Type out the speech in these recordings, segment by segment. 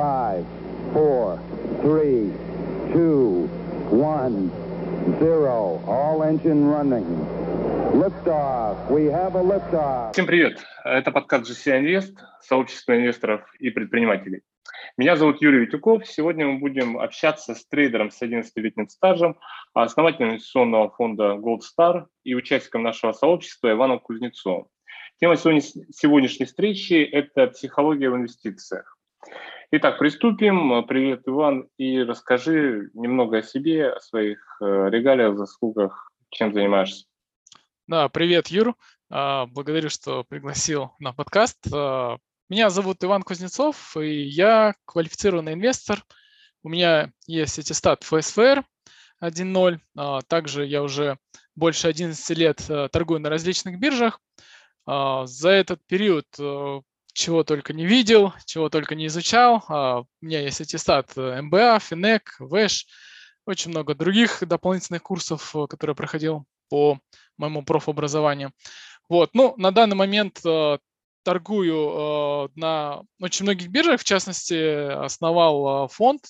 Five, four, three, two, one, zero. All engine running. Liftoff. We have a liftoff. Всем привет! Это подкаст GCI Invest, сообщество инвесторов и предпринимателей. Меня зовут Юрий Витюков. Сегодня мы будем общаться с трейдером с 11-летним стажем, основателем инвестиционного фонда Gold Star и участником нашего сообщества Иваном Кузнецовым. Тема сегодняшней встречи – это психология в инвестициях. Итак, приступим. Привет, Иван, и расскажи немного о себе, о своих э, регалиях, заслугах, чем занимаешься. Да, привет, Юр. А, благодарю, что пригласил на подкаст. А, меня зовут Иван Кузнецов, и я квалифицированный инвестор. У меня есть аттестат ФСФР 1.0. А, также я уже больше 11 лет э, торгую на различных биржах. За этот период э, чего только не видел, чего только не изучал. А, у меня есть аттестат э, МБА, ФИНЕК, ВЭШ, очень много других дополнительных курсов, э, которые проходил по моему профобразованию. Вот, ну, на данный момент торгую на очень многих биржах, в частности, основал фонд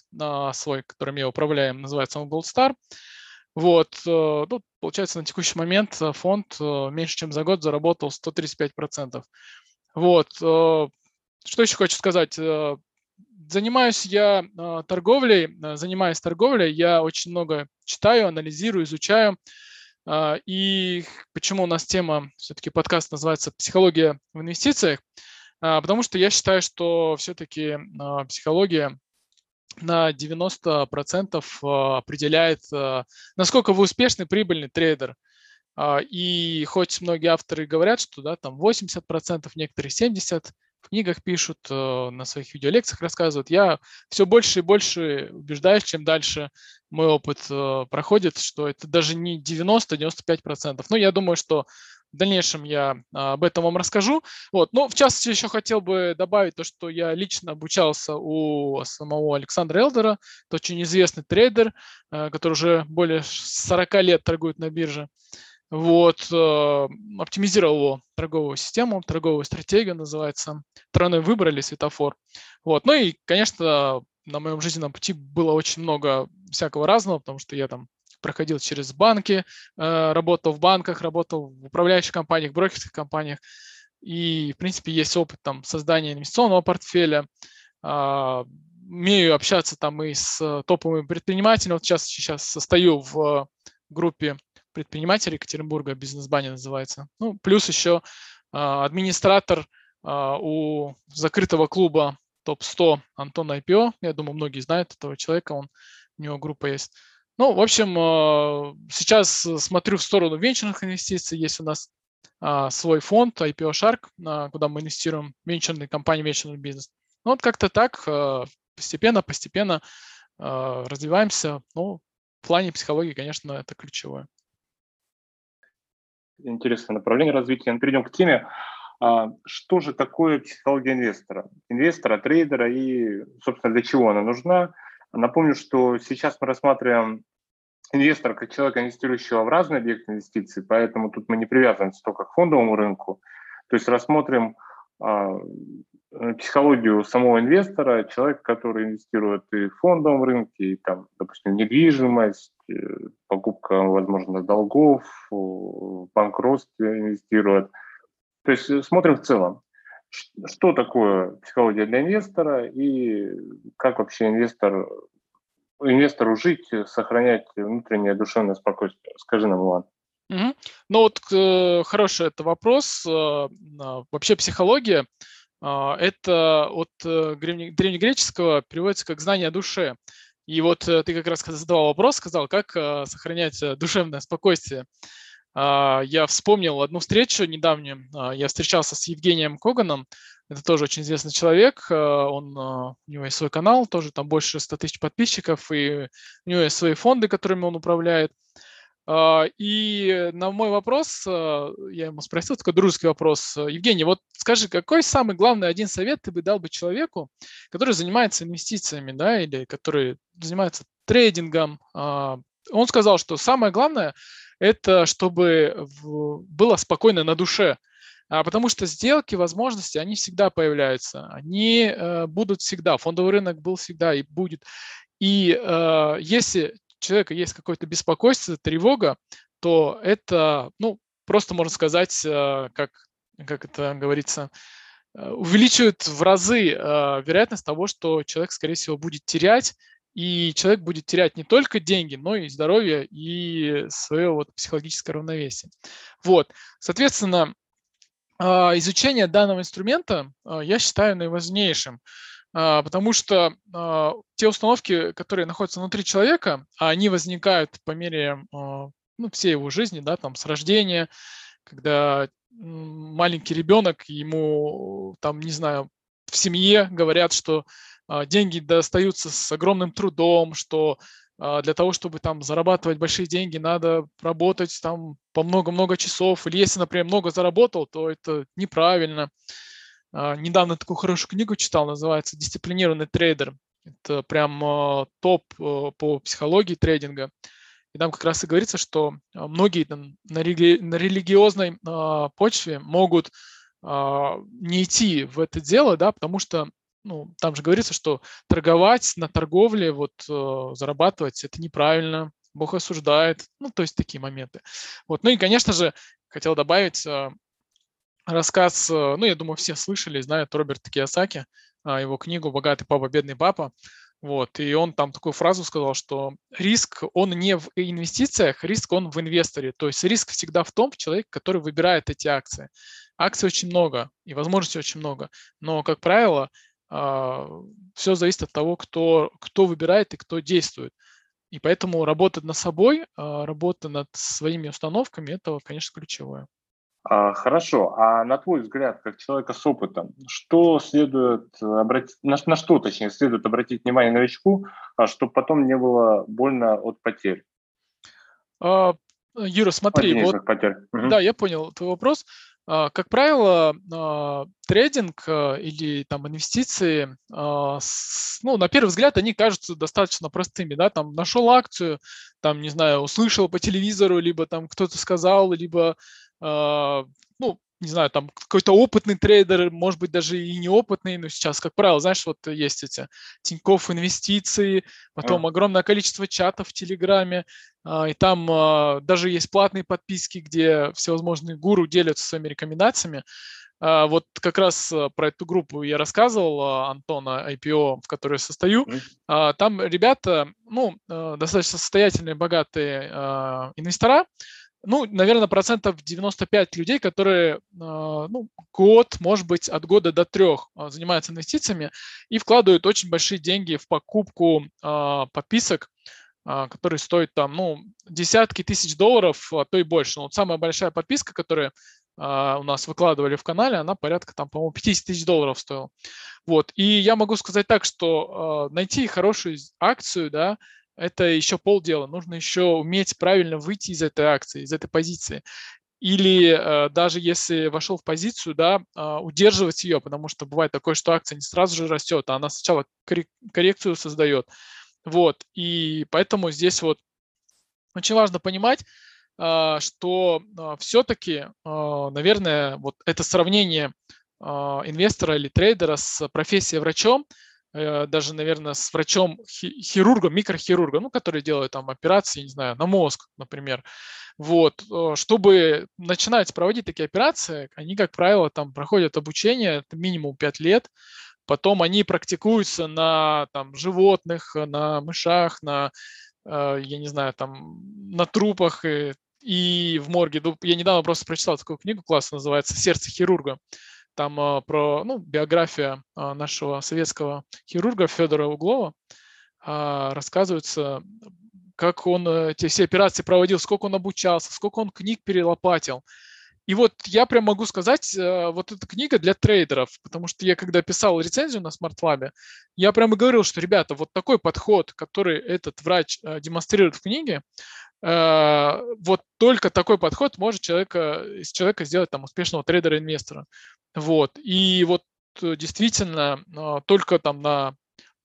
свой, которым я управляю, называется он Gold Star. Вот, э, ну, получается, на текущий момент э, фонд э, меньше, чем за год заработал 135%. Вот, что еще хочу сказать? Занимаюсь я торговлей, занимаюсь торговлей, я очень много читаю, анализирую, изучаю. И почему у нас тема, все-таки подкаст называется «Психология в инвестициях», потому что я считаю, что все-таки психология на 90% а, определяет, насколько вы успешный, прибыльный трейдер. А, и хоть многие авторы говорят, что да, там 80%, некоторые 70%, в книгах пишут, на своих видеолекциях рассказывают, я все больше и больше убеждаюсь, чем дальше мой опыт проходит, что это даже не 90-95%. Но я думаю, что в дальнейшем я а, об этом вам расскажу. Вот. Но в частности еще хотел бы добавить то, что я лично обучался у самого Александра Элдера. Это очень известный трейдер, а, который уже более 40 лет торгует на бирже. Вот, э, оптимизировал торговую систему, торговую стратегию называется, тройной выбор или светофор. Вот, ну и, конечно, на моем жизненном пути было очень много всякого разного, потому что я там проходил через банки, э, работал в банках, работал в управляющих компаниях, брокерских компаниях. И, в принципе, есть опыт там создания инвестиционного портфеля. А, умею общаться там и с топовыми предпринимателями. Вот сейчас, сейчас состою в группе предпринимателей Екатеринбурга, бизнес-бани называется. Ну, плюс еще а, администратор а, у закрытого клуба топ-100 Антон IPO. Я думаю, многие знают этого человека, он, у него группа есть. Ну, в общем, э, сейчас смотрю в сторону венчурных инвестиций. Есть у нас а, свой фонд IPO Shark, куда мы инвестируем в венчурные компании, венчурный бизнес. Ну, вот как-то так, постепенно, постепенно э, развиваемся. Ну, в плане психологии, конечно, это ключевое. Интересное направление развития. Перейдем к теме. А, что же такое психология инвестора? Инвестора, трейдера и, собственно, для чего она нужна? Напомню, что сейчас мы рассматриваем инвестора как человека, инвестирующего в разные объекты инвестиций, поэтому тут мы не привязываемся только к фондовому рынку. То есть рассмотрим а, психологию самого инвестора, человек, который инвестирует и в фондовом рынке, и там, допустим, недвижимость, э, покупка, возможно, долгов, в банкротстве инвестирует. То есть э, смотрим в целом, что такое психология для инвестора и как вообще инвестор инвестору жить, сохранять внутреннее душевное спокойствие? Скажи нам, Иван. Угу. Ну вот э, хороший это вопрос. Э, а, вообще психология э, это от э, древнегреческого переводится как знание о душе. И вот э, ты как раз задавал вопрос, сказал, как э, сохранять душевное спокойствие. Э, я вспомнил одну встречу недавнюю. Э, я встречался с Евгением Коганом, это тоже очень известный человек. Он, у него есть свой канал, тоже там больше 100 тысяч подписчиков, и у него есть свои фонды, которыми он управляет. Э, и на мой вопрос, я ему спросил, такой дружеский вопрос, Евгений, вот скажи, какой самый главный один совет ты бы дал бы человеку, который занимается инвестициями, да, или который занимается трейдингом? Он сказал, что самое главное – это чтобы было спокойно на душе, А, потому что сделки, возможности, они всегда появляются. Они э, будут всегда. Фондовый рынок был всегда и будет. И э, если человека есть какое-то беспокойство, тревога, то это, ну, просто можно сказать, э, как, как это говорится, э, увеличивает в разы э, вероятность того, что человек, скорее всего, будет терять, и человек будет терять не только деньги, но и здоровье, и свое вот психологическое равновесие. Вот, соответственно, изучение данного инструмента я считаю наиважнейшим, потому что те установки, которые находятся внутри человека, они возникают по мере ну, всей его жизни, да, там с рождения, когда маленький ребенок, ему там, не знаю, в семье говорят, что а, деньги достаются с огромным трудом, что а, для того, чтобы там зарабатывать большие деньги, надо работать там по много-много часов. Или если, например, много заработал, то это неправильно. А, недавно такую хорошую книгу читал, называется «Дисциплинированный трейдер». Это прям топ по психологии трейдинга. И там как раз и говорится, что а, многие там, на, рели- на религиозной почве могут не идти в это дело, да, потому что ну, там же говорится, что торговать на торговле, вот э, зарабатывать, это неправильно, Бог осуждает, ну, то есть такие моменты. Вот, ну и, конечно же, хотел добавить э, рассказ, э, ну, я думаю, все слышали, знают Роберта Киосаки, э, его книгу «Богатый папа, бедный папа». Вот, и он там такую фразу сказал, что риск, он не в инвестициях, риск, он в инвесторе. То есть риск всегда в том, в человеке, который выбирает эти акции. Акций очень много, и возможностей очень много. Но, как правило, а, все зависит от того, кто, кто выбирает и кто действует. И поэтому работа над собой, а, работа над своими установками, это, конечно, ключевое. А, хорошо, а на твой взгляд, как человека с опытом, что следует обратить, на, на что, точнее, следует обратить внимание новичку, а, чтобы потом не было больно от потерь? А, Юра, смотри, вот, потерь. да, я понял твой вопрос. Как правило, трейдинг или там инвестиции, ну, на первый взгляд, они кажутся достаточно простыми, да, там нашел акцию, там, не знаю, услышал по телевизору, либо там кто-то сказал, либо ну, не знаю, там какой-то опытный трейдер, может быть, даже и неопытный, но сейчас, как правило, знаешь, вот есть эти Тинькофф инвестиции, потом mm. огромное количество чатов в Телеграме, а, и там а, даже есть платные подписки, где всевозможные гуру делятся своими рекомендациями. Вот как раз про эту группу я рассказывал, Антона IPO, в которой я состою. Там ребята, ну, достаточно состоятельные, богатые инвестора, ну, наверное, процентов 95 людей, которые а, ну, год, может быть, от года до трех а, занимаются инвестициями и вкладывают очень большие деньги в покупку а, подписок, которые стоят там, ну, десятки тысяч долларов, а то и больше. Но вот самая большая подписка, которую у нас выкладывали в канале, она порядка там, по-моему, 50 тысяч долларов стоила. Вот. И я могу сказать так, что найти хорошую акцию, да, это еще полдела. Нужно еще уметь правильно выйти из этой акции, из этой позиции. Или э, даже если вошел в позицию, да, э, удерживать ее, потому что бывает такое, что акция не сразу же растет, а она сначала коррекцию создает. Вот, и поэтому здесь вот очень важно понимать, э, что э, все-таки, э, наверное, вот это сравнение инвестора или трейдера с профессией врачом – даже, наверное, с врачом хирургом, микрохирургом, ну, который делает там операции, не знаю, на мозг, например. Вот, э, чтобы начинать проводить такие операции, они, как правило, там проходят обучение, это минимум 5 лет, потом они практикуются на там, животных, на мышах, на, э, я не знаю, там, на трупах и, и в морге. Я недавно просто прочитал такую книгу классно, называется «Сердце хирурга». Там а, про ну, биография а, нашего советского хирурга Федора Углова а, рассказывается, как он эти все операции проводил, сколько он обучался, сколько он книг перелопатил. И вот я прям могу сказать, вот эта книга для трейдеров, потому что я когда писал рецензию на SmartLab, я прямо говорил, что, ребята, вот такой подход, который этот врач демонстрирует в книге, вот только такой подход может человека, из человека сделать там успешного трейдера-инвестора. Вот. И вот э, действительно а, только там на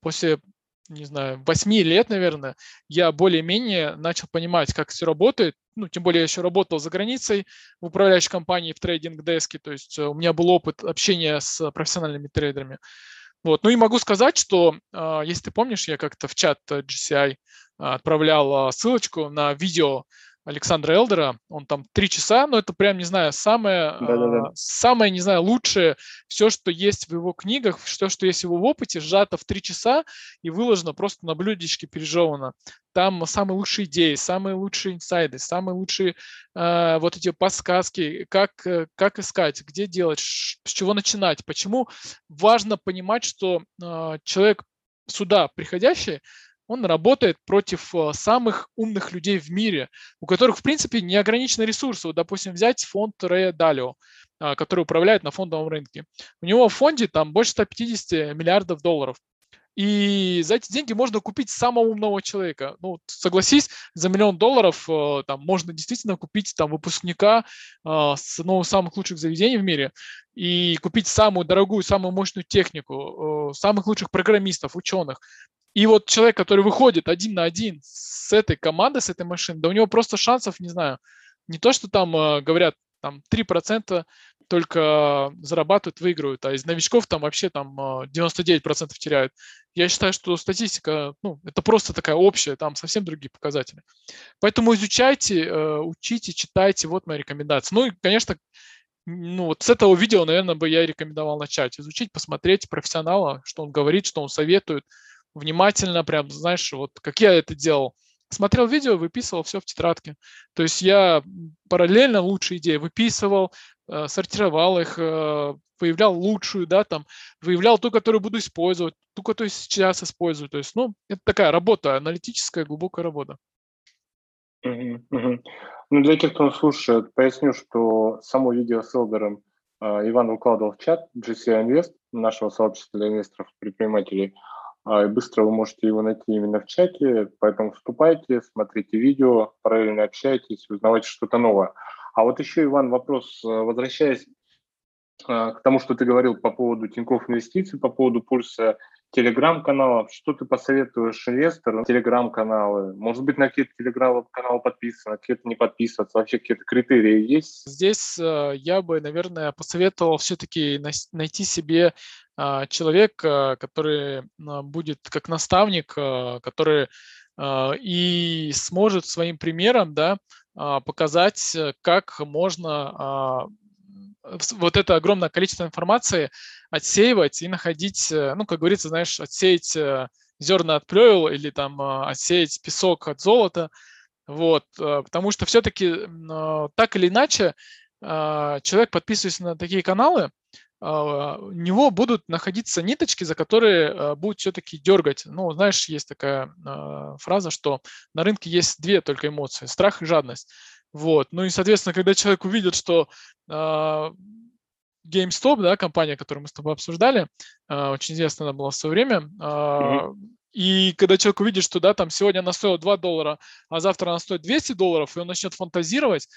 после не знаю, 8 лет, наверное, я более-менее начал понимать, как все работает. Ну, тем более я еще работал за границей в управляющей компании в трейдинг-деске, то есть у меня был опыт общения с профессиональными трейдерами. Вот. Ну и могу сказать, что, если ты помнишь, я как-то в чат GCI отправлял ссылочку на видео Александра Элдера, он там три часа, но это прям, не знаю, самое, Да-да-да. э, самое, не знаю, лучшее, все, что есть в его книгах, все, что есть в его опыте, сжато в три часа и выложено просто на блюдечке пережевано. Там самые лучшие идеи, самые лучшие инсайды, самые лучшие э, вот эти подсказки, как, э, как искать, где делать, с чего начинать, почему важно понимать, что э, человек сюда приходящий, он работает против э, самых умных людей в мире, у которых, в принципе, неограничены ресурсы. Вот, допустим, взять фонд Рэя Далио, который управляет на фондовом рынке. У него в фонде там больше 150 миллиардов долларов. И за эти деньги можно купить самого умного человека. Ну, согласись, за миллион долларов э, там можно действительно купить там выпускника э, с одного из самых лучших заведений в мире и купить самую дорогую, самую мощную технику, самых лучших программистов, ученых. И вот человек, который выходит один на один с этой командой, с этой машиной, да у него просто шансов, не знаю, не то, что там э, говорят, там 3% только зарабатывают, выигрывают, а из новичков там вообще там 99% э, теряют. Я считаю, что статистика, ну, это просто такая общая, там совсем другие показатели. Поэтому изучайте, э, учите, читайте, вот моя рекомендация. Ну и, конечно, ну вот с этого видео, наверное, бы я рекомендовал начать. Изучить, посмотреть профессионала, что он говорит, что он советует, внимательно, прям, знаешь, вот как я это делал. Смотрел видео, выписывал все в тетрадке. То есть я параллельно лучшие идеи выписывал, э, сортировал их, э, выявлял лучшую, да, там, выявлял ту, которую буду использовать, ту, которую сейчас использую. То есть, ну, это такая работа, аналитическая, глубокая работа. Uh-huh. Ну, для тех, кто нас слушает, поясню, что само видео с Элдером э, Иван выкладывал в чат GCI Invest, нашего сообщества для инвесторов, предпринимателей. А, и быстро вы можете его найти именно в чате, поэтому вступайте, смотрите видео, параллельно общайтесь, узнавайте что-то новое. А вот еще, Иван, вопрос, э, возвращаясь э, к тому, что ты говорил по поводу Тинькофф Инвестиций, по поводу пульса телеграм-каналов, что ты посоветуешь инвесторам, телеграм-каналы? Может быть, на какие-то телеграм-каналы подписываться, на какие-то не подписываться? Вообще какие-то критерии есть? Здесь э, я бы, наверное, посоветовал все-таки найти себе человек, а, который а, будет как наставник, который и сможет своим примером да, показать, как можно вот это огромное количество информации отсеивать и находить, э, ну, как говорится, знаешь, отсеять э, зерна от плевел или там отсеять песок от золота, вот, э, потому что все-таки так или иначе человек, подписываясь на такие каналы, а, у него будут находиться ниточки, за которые а, будут все-таки дергать. Ну, знаешь, есть такая а, фраза, что на рынке есть две только эмоции – страх и жадность. Вот. Ну и, соответственно, когда человек увидит, что GameStop, да, компания, которую мы с тобой обсуждали, очень известная она была в свое время, mm-hmm. И когда человек увидит, что да, там сегодня она стоила 2 доллара, а завтра она стоит 200 долларов, и он начнет фантазировать,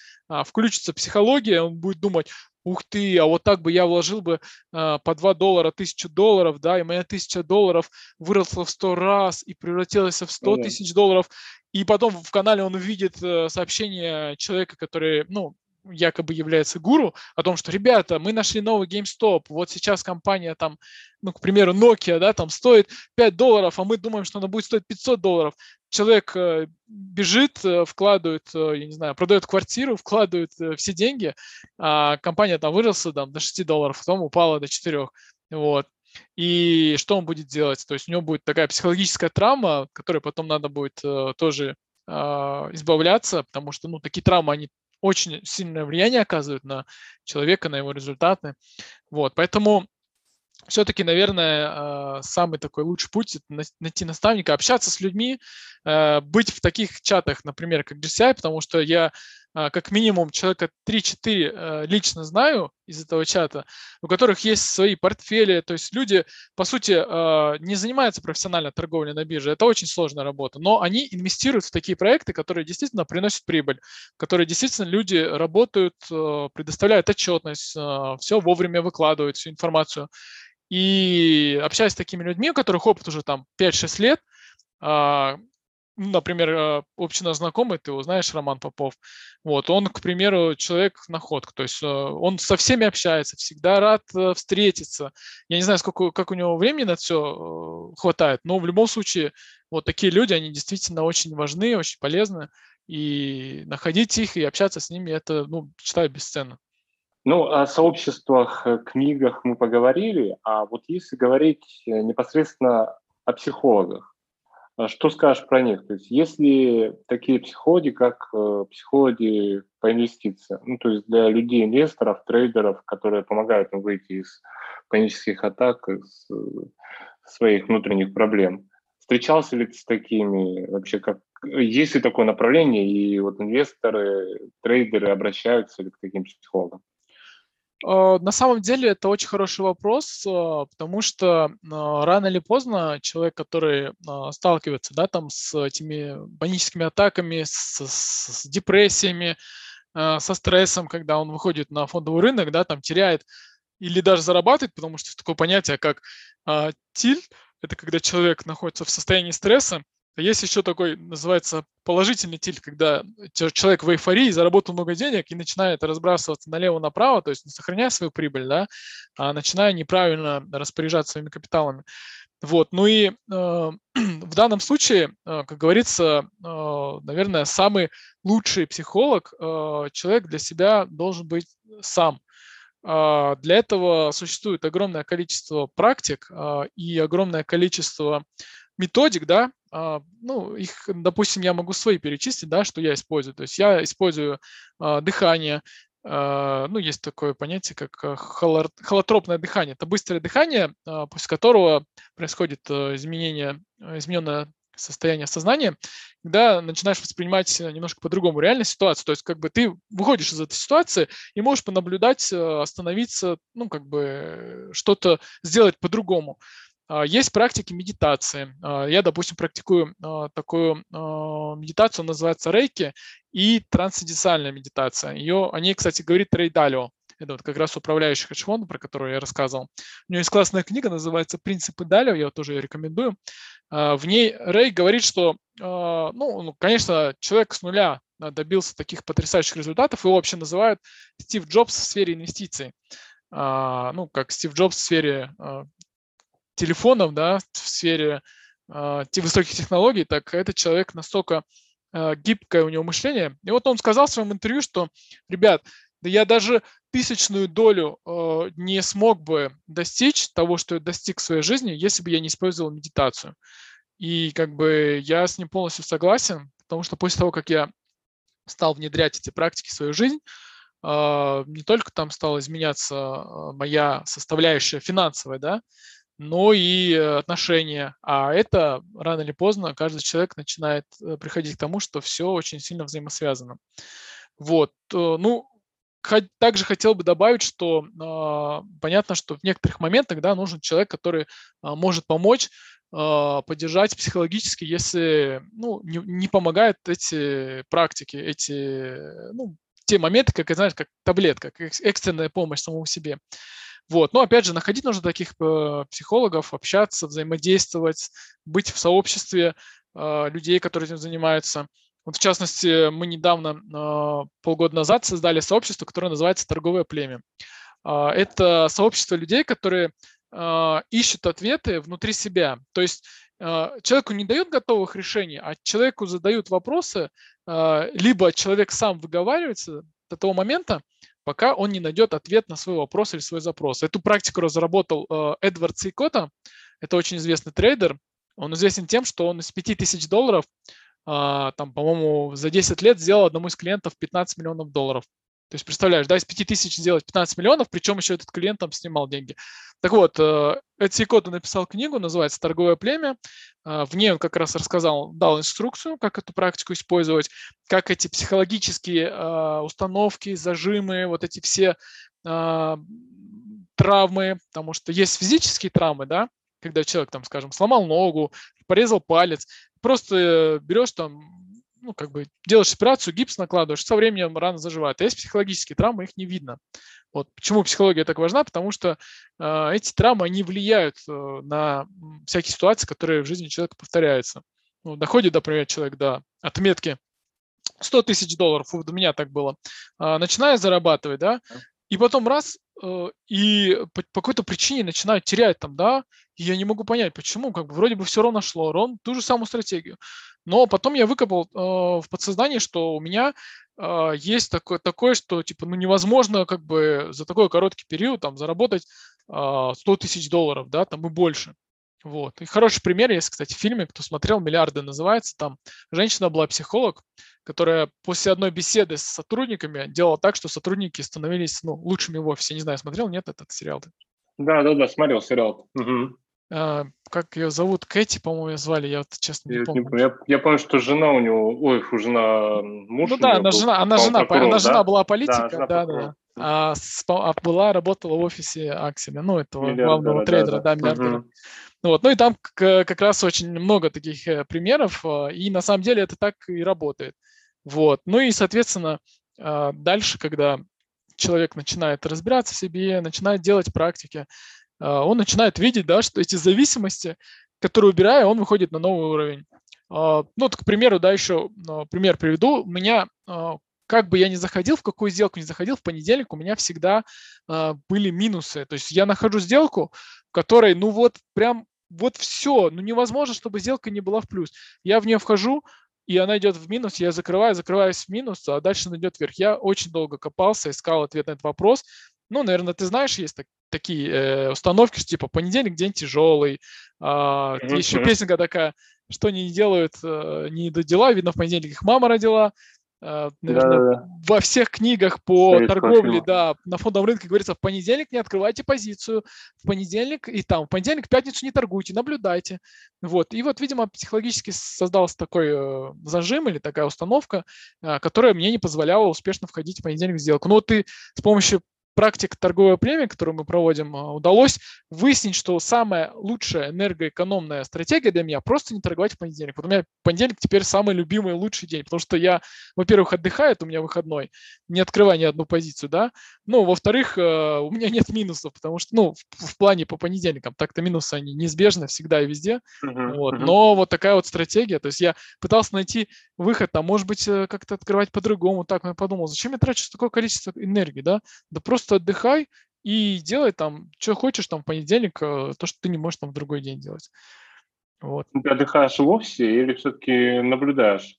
включится психология, он будет думать, ух ты, а вот так бы я вложил бы э, по 2 доллара 1000 долларов, да, и моя 1000 долларов выросла в 100 раз и превратилась в 100 тысяч долларов. И потом в канале он увидит э, сообщение человека, который, ну, якобы является гуру, о том, что, ребята, мы нашли новый GameStop, вот сейчас компания там, ну, к примеру, Nokia, да, там стоит 5 долларов, а мы думаем, что она будет стоить 500 долларов. Человек э, бежит, э, вкладывает, э, я не знаю, продает квартиру, вкладывает все деньги, а компания там выросла там, до 6 долларов, потом упала до 4. Вот. И что он будет делать? То есть у него будет такая психологическая травма, которой потом надо будет тоже э, избавляться, потому что, ну, такие травмы, они очень сильное влияние оказывают на человека, на его результаты. Вот, поэтому все-таки, наверное, а, самый такой лучший путь – это найти наставника, общаться с людьми, э, быть в таких чатах, например, как GCI, потому что я как минимум человека 3-4 э, лично знаю из этого чата, у которых есть свои портфели, то есть люди, по сути, а, не занимаются профессиональной торговлей на бирже, это очень сложная работа, но они инвестируют в такие проекты, которые действительно приносят прибыль, которые действительно люди работают, э, предоставляют отчетность, все вовремя выкладывают, всю информацию. И общаясь с такими людьми, у которых опыт уже там 5-6 лет, а, например, э, общий знакомый, ты его знаешь, Роман Попов, вот, он, к примеру, человек находка, то есть э, он со всеми общается, всегда рад э, встретиться. Я не знаю, сколько, как у него времени на все хватает, но в любом случае вот такие люди, они действительно очень важны, очень полезны, и находить их и общаться с ними, это, ну, считаю, бесценно. Ну, о сообществах, книгах мы поговорили, а вот если говорить непосредственно о психологах, что скажешь про них? То есть есть ли такие психологи, как э, психологи по инвестициям? Ну, то есть для людей, инвесторов, трейдеров, которые помогают им выйти из панических атак, из э, своих внутренних проблем. Встречался ли ты с такими? Вообще, как, есть ли такое направление, и вот инвесторы, трейдеры обращаются ли к таким психологам? А, на самом деле это очень хороший вопрос, а, потому что а, рано или поздно человек, который сталкивается да, там, с этими паническими атаками, с, с депрессиями, со стрессом, когда он выходит на фондовый рынок, да, там теряет или даже зарабатывает, потому что такое понятие, как тиль, это когда человек находится в состоянии стресса, есть еще такой, называется, положительный тильт, когда человек в эйфории заработал много денег и начинает разбрасываться налево-направо, то есть не сохраняя свою прибыль, да, а начиная неправильно распоряжаться своими капиталами. Вот, ну и э, в данном случае, э, как говорится, э, наверное, самый лучший психолог э, человек для себя должен быть сам. Э, для этого существует огромное количество практик э, и огромное количество методик, да, а, ну, их, допустим, я могу свои перечислить, да, что я использую. То есть я использую а, дыхание, а, ну, есть такое понятие, как холотропное дыхание. Это быстрое дыхание, после которого происходит э, изменение, измененное состояние сознания, когда начинаешь воспринимать немножко по-другому реальную ситуацию. То есть как бы ты выходишь из этой ситуации и можешь понаблюдать, э, остановиться, ну, как бы что-то сделать по-другому. А, есть практики медитации. А, я, допустим, практикую а, такую медитацию, называется рейки и трансцендентальная медитация. Ее, о ней, кстати, говорит Рей Далио. Это вот как раз управляющий хедж про которую я рассказывал. У него есть классная книга, называется «Принципы Далио», я тоже ее рекомендую. В ней Рей говорит, что, ну, ну, конечно, человек с нуля добился таких потрясающих результатов, его вообще называют Стив Джобс в сфере инвестиций. Ну, как Стив Джобс в сфере телефонов, да, в сфере э, высоких технологий, так этот человек настолько э, гибкое у него мышление. И вот он сказал в своем интервью, что, ребят, да я даже тысячную долю э, не смог бы достичь того, что я достиг в своей жизни, если бы я не использовал медитацию. И как бы я с ним полностью согласен, потому что после того, как я стал внедрять эти практики в свою жизнь, не только там стала изменяться моя составляющая финансовая, да, но и э, отношения. А это рано или поздно каждый человек начинает э, приходить к тому, что все очень сильно взаимосвязано. Вот, э, ну, также хотел бы добавить, что э, понятно, что в некоторых моментах да, нужен человек, который э, может помочь, э, поддержать психологически, если ну, не, не помогают эти практики, эти ну, те моменты, как, знаешь, как таблетка, как экстренная помощь самому себе. Вот. Но опять же, находить нужно таких э, психологов, общаться, взаимодействовать, быть в сообществе э, людей, которые этим занимаются. Вот в частности, мы недавно, э, полгода назад, создали сообщество, которое называется «Торговое племя». Э, это сообщество людей, которые ищут ответы внутри себя. То есть человеку не дают готовых решений, а человеку задают вопросы, либо человек сам выговаривается до того момента, пока он не найдет ответ на свой вопрос или свой запрос. Эту практику разработал э, Эдвард Сейкота, это очень известный трейдер. Он известен тем, что он из 5000 долларов, э, там, по-моему, за 10 лет сделал одному из клиентов 15 миллионов долларов. То есть, представляешь, да, из 5 тысяч сделать 15 миллионов, причем еще этот клиент там снимал деньги. Так вот, э, Эдси Котто написал книгу, называется «Торговое племя». Э, в ней он как раз рассказал, дал инструкцию, как эту практику использовать, как эти психологические э, установки, зажимы, вот эти все травмы, потому что есть физические травмы, да, когда человек, там, скажем, сломал ногу, порезал палец, просто берешь там ну, как бы делаешь операцию, гипс накладываешь, со временем рана заживает. А есть психологические травмы, их не видно. Вот почему психология так важна, потому что э, эти травмы, они влияют э, на всякие ситуации, которые в жизни человека повторяются. ну, доходит, например, человек до отметки 100 тысяч долларов, у меня так было, а, начинает зарабатывать, да, и потом раз, э, и по, какой-то причине начинает терять там, да, и я не могу понять, почему, как бы вроде бы все равно шло, ровно ту же самую стратегию. Но потом я выкопал э, в подсознании, что у меня э, есть такое, такое, что типа, ну невозможно как бы за такой короткий период там заработать э, 100 тысяч долларов, да, там и больше. Вот. И хороший пример есть, кстати, в фильме, кто смотрел, «Миллиарды» называется, там женщина была психолог, которая после одной беседы с сотрудниками делала так, что сотрудники становились ну, лучшими в офисе. Не знаю, смотрел, нет, этот сериал? Да, да, да, смотрел сериал. Угу. А, как ее зовут? Кэти, по-моему, ее звали, я вот честно я не помню. Не помню. Я, я помню, что жена у него, ой, жена муж. Ну да, она был, жена, она жена, прокурор, она да? жена была политика, жена да, прокурор. да. А, а была, работала в офисе Акселя, ну, этого Миллиардера, главного да, трейдера, да. да, миллиардера. Мгм. Ну Вот. Ну и там как раз очень много таких э, примеров, а, и на самом деле это так и работает. Вот. Ну и, соответственно, а, дальше, когда человек начинает разбираться в себе, начинает делать практики, он начинает видеть, да, что эти зависимости, которые убирая, он выходит на новый уровень. А, Ну, вот, к примеру, да, еще а, пример приведу. У меня, а, как бы я ни заходил, в какую сделку не заходил, в понедельник у меня всегда а, были минусы. То есть я нахожу сделку, в которой, ну вот прям вот все, ну невозможно, чтобы сделка не была в плюс. Я в нее вхожу, и она идет в минус, я закрываю, закрываюсь в минус, а дальше она идет вверх. Я очень долго копался, искал ответ на этот вопрос. Ну, наверное, ты знаешь, есть так- такие э, установки, что типа понедельник день тяжелый. А, Мгм, еще песенка такая, что они не делают, э, не идут дела, видно, в понедельник их мама родила. А, наверное, Да-да-да. во всех книгах по Советского торговле, фильма. да, на фондовом рынке говорится, в понедельник не открывайте позицию, в понедельник и там, в понедельник, в пятницу не торгуйте, наблюдайте. Вот. И вот, видимо, психологически создался такой э, зажим или такая установка, а, которая мне не позволяла успешно входить в понедельник в сделку. Но вот ты с помощью практик торговое племя, которую мы проводим, а, удалось выяснить, что самая лучшая энергоэкономная стратегия для меня просто не торговать в понедельник. Вот у меня понедельник теперь самый любимый лучший день, потому что я, во-первых, отдыхаю, это у меня выходной, не открывая ни одну позицию, да, ну, во-вторых, э, у меня нет минусов, потому что, ну, в, в плане по понедельникам, так-то минусы, они неизбежны всегда и везде, Мгм, вот, мгм. но вот такая вот стратегия, то есть я пытался найти выход, там, может быть, э, как-то открывать по-другому, так, но я подумал, зачем я трачу такое количество энергии, да, да просто отдыхай и делай там, что хочешь там в понедельник, э, то, что ты не можешь там в другой день делать. Вот. Ты отдыхаешь в офисе или все-таки наблюдаешь?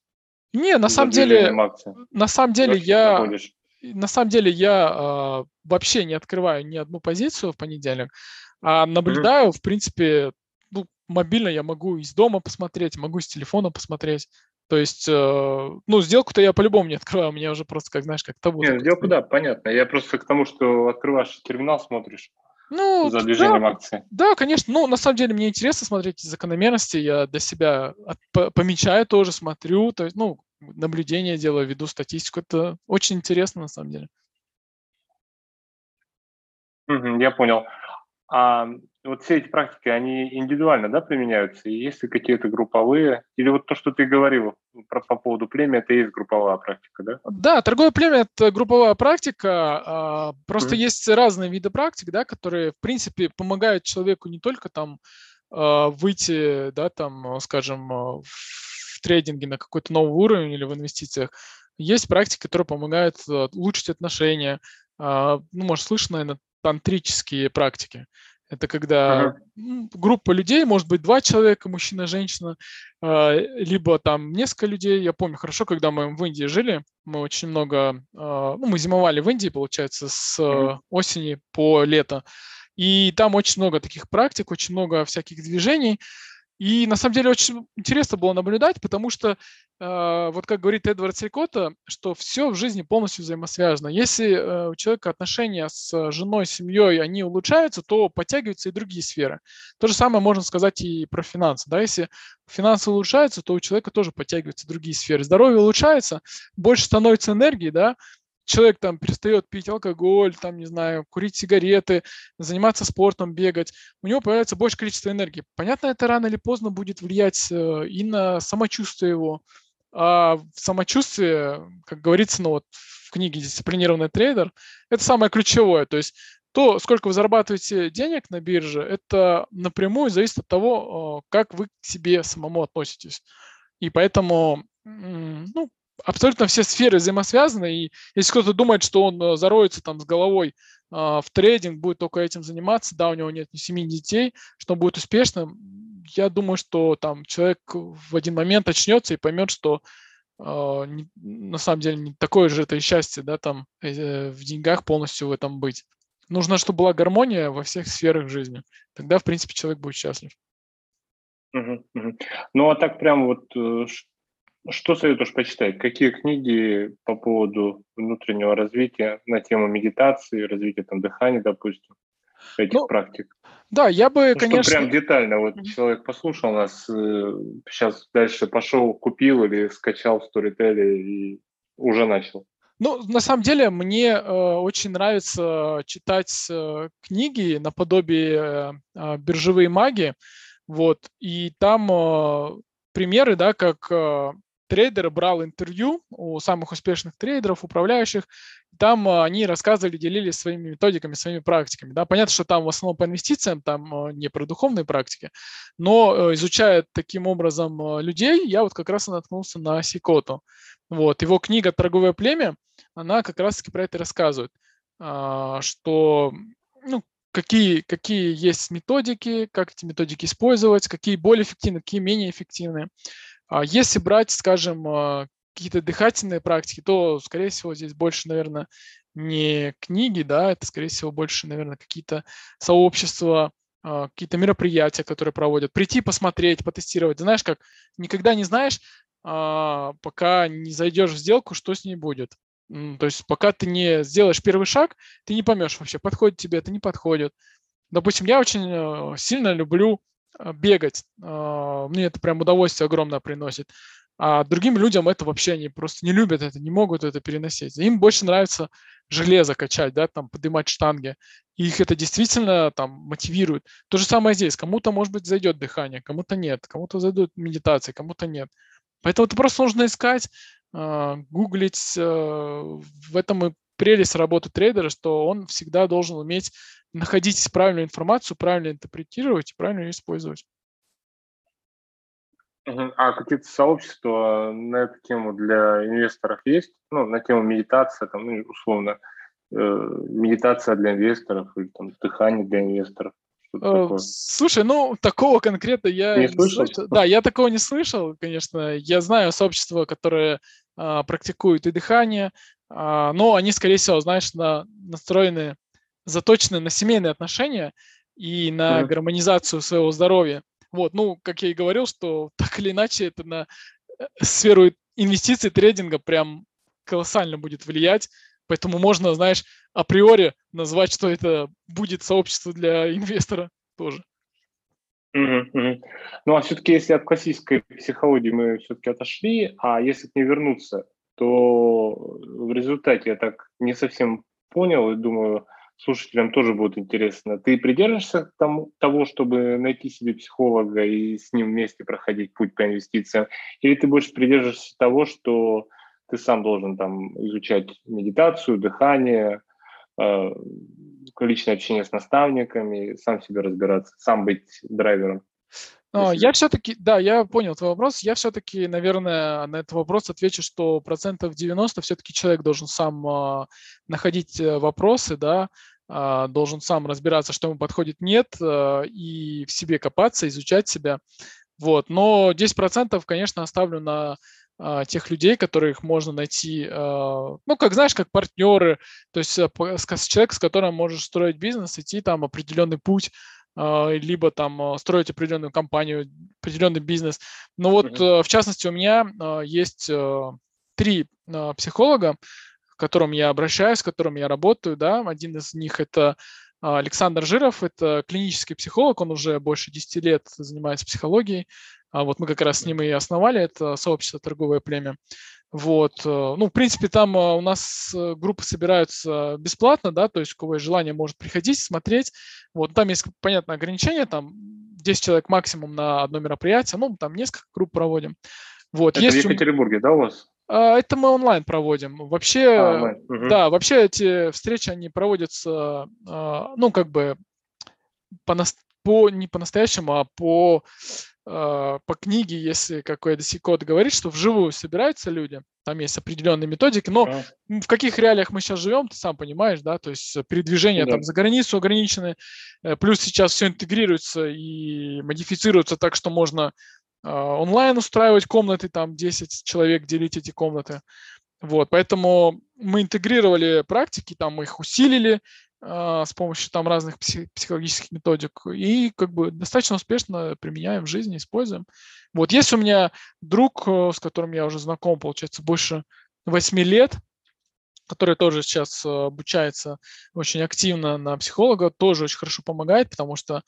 Не, на самом деле, на самом деле я, находишь? на самом деле я а, вообще не открываю ни одну позицию в понедельник, а наблюдаю, в принципе, ну, мобильно я могу из дома посмотреть, могу с телефона посмотреть. То есть, э, ну, сделку-то я по-любому не открываю, у меня уже просто, как знаешь, как табу. Не, такое сделку, да, понятно. Я просто к тому, что открываешь терминал, смотришь Ну, за да, движением акций. Да, конечно. Ну, на самом деле, мне интересно смотреть закономерности. Я для себя от- по- помечаю тоже, смотрю. То есть, ну, наблюдение делаю, веду статистику. Это очень интересно, на самом деле. Мгм, я понял. А вот все эти практики, они индивидуально, да, применяются? И есть ли какие-то групповые? Или вот то, что ты говорил про, по поводу племя, это и есть групповая практика, да? Да, торговое племя – это групповая практика. а, Просто Мгм. есть разные виды практик, да, которые, в принципе, помогают человеку не только там а, выйти, да, там, скажем, а, в трейдинге на какой-то новый уровень или в инвестициях. Есть практики, которые помогают улучшить отношения. Ну, может, слышно, наверное, тантрические практики. Это когда м, группа людей, может быть, два человека, мужчина, женщина, а, либо там несколько людей. Я помню хорошо, когда мы в Индии жили, мы очень много, а, ну, мы зимовали в Индии, получается, с э, осени по лето. И там очень много таких практик, очень много всяких движений. И на самом деле очень интересно было наблюдать, потому что, э, вот как говорит Эдвард Селькота, что все в жизни полностью взаимосвязано. Если э, у человека отношения с женой, семьей, они улучшаются, то подтягиваются и другие сферы. То же самое можно сказать и про финансы. Да? Если финансы улучшаются, то у человека тоже подтягиваются другие сферы. Здоровье улучшается, больше становится энергии, да, человек там перестает пить алкоголь, там, не знаю, курить сигареты, заниматься спортом, бегать, у него появляется больше количество энергии. Понятно, это рано или поздно будет влиять э, и на самочувствие его. А в самочувствие, как говорится, ну вот в книге «Дисциплинированный трейдер», это самое ключевое. То есть то, сколько вы зарабатываете денег на бирже, это напрямую зависит от того, э, как вы к себе самому относитесь. И поэтому ну, абсолютно все сферы взаимосвязаны, и если кто-то думает, что он э, зароется там с головой а, в трейдинг, будет только этим заниматься, да, у него нет ни семьи, ни детей, что он будет успешным, я думаю, что там человек в один момент очнется и поймет, что не, на самом деле не такое же это и счастье, да, там э, в деньгах полностью в этом быть. Нужно, чтобы была гармония во всех сферах жизни. Тогда, в принципе, человек будет счастлив. Угу, угу. Ну, а так прям вот э, что советуешь почитать? Какие книги по поводу внутреннего развития на тему медитации, развития там дыхания, допустим, этих ну, практик? Да, я бы, ну, конечно... прям детально, вот mm-hmm. человек послушал нас, сейчас э, дальше пошел, купил или скачал в Storytel и уже начал. Ну, на самом деле, мне э, очень нравится читать э, книги наподобие э, «Биржевые маги», вот, и там э, примеры, да, как э, трейдер брал интервью у самых успешных трейдеров, управляющих. Там а, они рассказывали, делились своими методиками, своими практиками. Да? Понятно, что там в основном по инвестициям, там а, не про духовные практики, но э, изучая таким образом а, людей, я вот как раз наткнулся на Сикоту. Вот. Его книга «Торговое племя», она как раз-таки про это рассказывает, что ну, какие, какие есть методики, как эти методики использовать, какие более эффективны, какие менее эффективны. А если брать, скажем, а, какие-то дыхательные практики, то, скорее всего, здесь больше, наверное, не книги, да, это, скорее всего, больше, наверное, какие-то сообщества, а, какие-то мероприятия, которые проводят. Прийти, посмотреть, потестировать. Знаешь, как никогда не знаешь, пока не зайдешь в сделку, что с ней будет. То есть пока ты не сделаешь первый шаг, ты не поймешь вообще, подходит тебе это, не подходит. Допустим, я очень сильно люблю бегать. А, мне это прям удовольствие огромное приносит. А другим людям это вообще они просто не любят это, не могут это переносить. Им больше нравится железо качать, да, там, поднимать штанги. И их это действительно там мотивирует. То же самое здесь. Кому-то, может быть, зайдет дыхание, кому-то нет. Кому-то зайдут медитации, кому-то нет. Поэтому это просто нужно искать, а, гуглить. В этом и прелесть работы трейдера, что он всегда должен уметь находить правильную информацию, правильно интерпретировать и правильно ее использовать. А какие-то сообщества на эту тему для инвесторов есть? Ну, на тему медитации, там, ну, условно, э, медитация для инвесторов или там дыхание для инвесторов. Э, слушай, ну такого конкретно я не, не слышал. слышал. Да, я такого не слышал, конечно. Я знаю сообщества, которые а, практикуют и дыхание, но они, скорее всего, знаешь, на, настроены заточены на семейные отношения и на mm-hmm. гармонизацию своего здоровья. Вот, ну, как я и говорил, что так или иначе это на э, сферу инвестиций, трейдинга прям колоссально будет влиять. Поэтому можно, знаешь, априори назвать, что это будет сообщество для инвестора тоже. Ну а все-таки, если от классической психологии мы все-таки отошли, а если к ней вернуться, то в результате я так не совсем понял и думаю, слушателям тоже будет интересно. Ты придерживаешься тому, того, чтобы найти себе психолога и с ним вместе проходить путь по инвестициям? Или ты больше придерживаешься того, что ты сам должен там изучать медитацию, дыхание, э, личное общение с наставниками, сам себе разбираться, сам быть драйвером? А, я все-таки, да, я понял твой вопрос. Я все-таки, наверное, на этот вопрос отвечу, что процентов 90 все-таки человек должен сам а, находить э, вопросы, да, а, должен сам разбираться, что ему подходит, нет, а, и в себе копаться, изучать себя. Вот. Но 10%, конечно, оставлю на тех людей, которых можно найти, ну, как знаешь, как партнеры, то есть с, человек, с которым можешь строить бизнес, идти там определенный путь, либо там а, строить определенную компанию, определенный бизнес. Но вот mm-hmm. в частности у меня есть три психолога, к которым я обращаюсь, с которыми я работаю, да, один из них это Александр Жиров, это клинический психолог, он уже больше 10 лет занимается психологией. Вот мы как раз с ним и основали это сообщество «Торговое племя». Вот. Э, ну, в принципе, там э, у нас э, группы собираются бесплатно, да, то есть у кого есть желание, может приходить, смотреть. Вот, там есть, понятно, ограничения, там 10 человек максимум на одно мероприятие, ну, там несколько групп проводим. Вот. Это есть в Екатеринбурге, да, у вас? А, это мы онлайн проводим. Вообще, а, онлайн. Угу. да, вообще эти встречи, они проводятся, ну, как бы, по, по не по-настоящему, а по по книге, если какой-то код говорит, что вживую собираются люди, там есть определенные методики, но а. в каких реалиях мы сейчас живем, ты сам понимаешь, да, то есть передвижение да. там за границу ограничены, э, плюс сейчас все интегрируется и модифицируется так, что можно онлайн устраивать комнаты, там 10 человек делить эти комнаты. Вот, поэтому мы интегрировали практики, там мы их усилили, а, с помощью там разных психологических методик и как бы достаточно успешно применяем в жизни, используем. Вот есть у меня друг, э, с которым я уже знаком, получается, больше 8 лет, который тоже сейчас э, обучается очень активно на психолога, тоже очень хорошо помогает, потому что,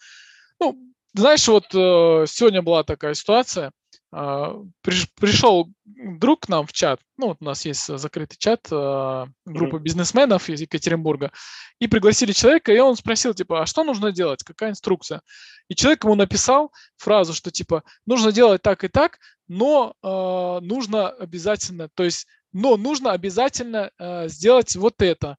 ну, знаешь, вот э, сегодня была такая ситуация, а, пришел друг к нам в чат, ну, вот у нас есть закрытый чат а, группы бизнесменов из Екатеринбурга, и пригласили человека, и он спросил, типа, а что нужно делать, какая инструкция? И человек ему написал фразу, что, типа, нужно делать так и так, но э, нужно обязательно, то есть, но нужно обязательно э, сделать вот это.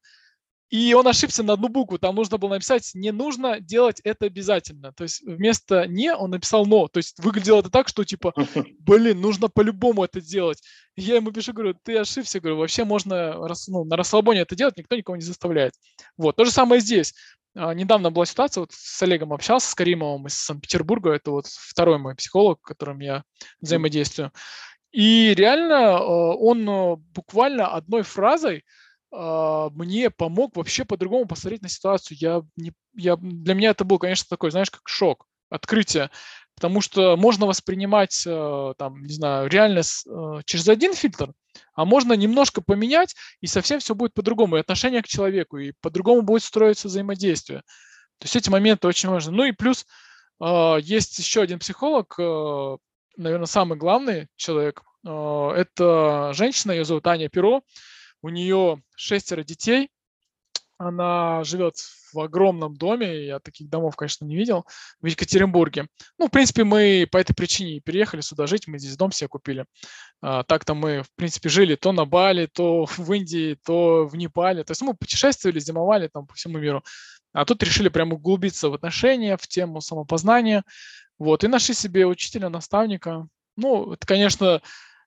И он ошибся на одну букву. Там нужно было написать «не нужно делать это обязательно». То есть вместо «не» он написал «но». То есть выглядело это так, что типа «блин, нужно по-любому это делать». И я ему пишу, говорю, ты ошибся. Говорю, вообще можно ну, на расслабоне это делать, никто никого не заставляет. Вот, то же самое здесь. А, недавно была ситуация, вот с Олегом общался, с Каримовым из Санкт-Петербурга, это вот второй мой психолог, с которым я взаимодействую. И реально а, он а, буквально одной фразой мне помог вообще по-другому посмотреть на ситуацию. Я не, я, для меня это был, конечно, такой, знаешь, как шок, открытие. Потому что можно воспринимать, э, там, не знаю, реальность э, через один фильтр, а можно немножко поменять, и совсем все будет по-другому. И отношение к человеку, и по-другому будет строиться взаимодействие. То есть эти моменты очень важны. Ну и плюс э, есть еще один психолог, наверное, самый главный человек. Это женщина, ее зовут Аня Перо у нее шестеро детей, она живет в огромном доме, я таких домов, конечно, не видел, в Екатеринбурге. Ну, в принципе, мы по этой причине переехали сюда жить, мы здесь дом себе купили. А, так-то мы, в принципе, жили то на Бали, то в Индии, то в Непале. То есть мы путешествовали, зимовали там по всему миру. А тут решили прямо углубиться в отношения, в тему самопознания. Вот, и нашли себе учителя, наставника. Ну, это, конечно,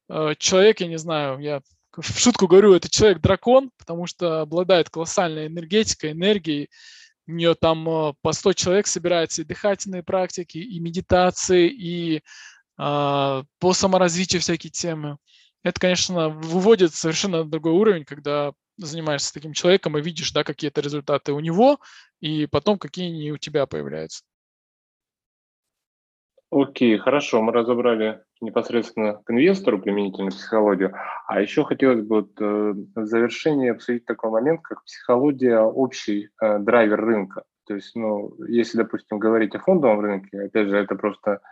э, человек, я не знаю, я в шутку говорю, это человек-дракон, потому что обладает колоссальной энергетикой, энергией. У нее там э, по 100 человек собирается и дыхательные практики, и медитации, и э, по саморазвитию всякие темы. Это, конечно, выводит совершенно на другой уровень, когда занимаешься таким человеком и видишь, да, какие-то результаты у него, и потом какие они у тебя появляются. Окей, хорошо, мы разобрали непосредственно к инвестору применительно психологию. А еще хотелось бы э, в завершении обсудить такой момент, как психология общий э, драйвер рынка. То есть, ну, если, допустим, говорить о фондовом рынке, опять же, это просто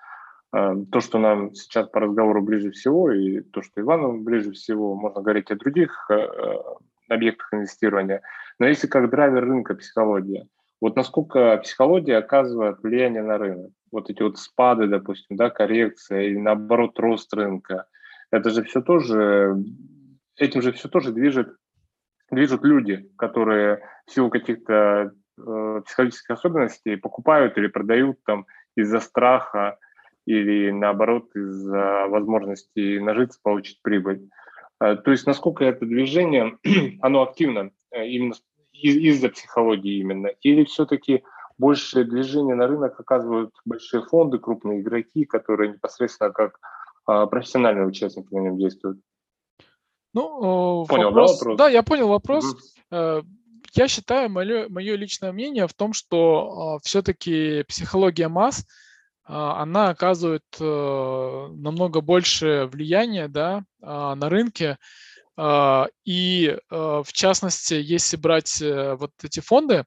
э, то, что нам сейчас по разговору ближе всего, и то, что Ивану ближе всего, можно говорить о других объектах инвестирования. Но если как драйвер рынка психология, вот насколько психология оказывает влияние на рынок? Вот эти вот спады, допустим, да, коррекция или наоборот рост рынка. Это же все тоже, этим же все тоже движет, движут люди, которые в силу каких-то э, психологических особенностей покупают или продают там из-за страха или наоборот из-за возможности нажиться, получить прибыль. Э, то есть насколько это движение, оно активно э, именно из- за психологии именно? Или все-таки больше движения на рынок оказывают большие фонды, крупные игроки, которые непосредственно как а, профессиональные участники на нем действуют? Ну, понял, вопрос, да, вопрос? Да, я понял вопрос. Угу. Я считаю, мое, мое личное мнение в том, что э, все-таки психология масс, э, она оказывает э, намного больше влияния да, на рынке, а, и а, в частности, если брать э, вот эти фонды,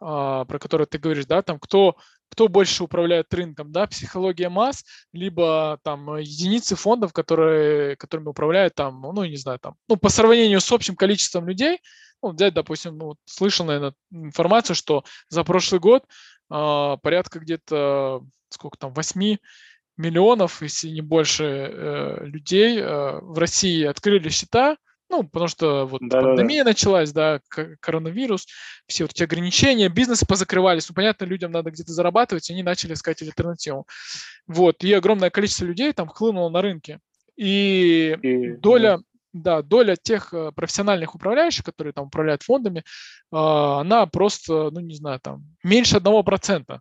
а, про которые ты говоришь, да, там кто, кто больше управляет рынком, да, психология масс, либо там единицы фондов, которые, которыми управляют там, ну, не знаю, там, ну, по сравнению с общим количеством людей, ну, взять, допустим, ну, слышал, наверное, информацию, что за прошлый год э, порядка где-то, сколько там, 8 миллионов, если не больше, э, людей э, в России открыли счета, ну, потому что вот да, пандемия да, началась, да, коронавирус, все вот эти ограничения, бизнесы позакрывались, ну, понятно, людям надо где-то зарабатывать, и они начали искать альтернативу. Вот, и огромное количество людей там хлынуло на рынке. И, и доля, да, доля тех э, профессиональных управляющих, которые там управляют фондами, а, она просто, ну, не знаю, там, меньше одного процента.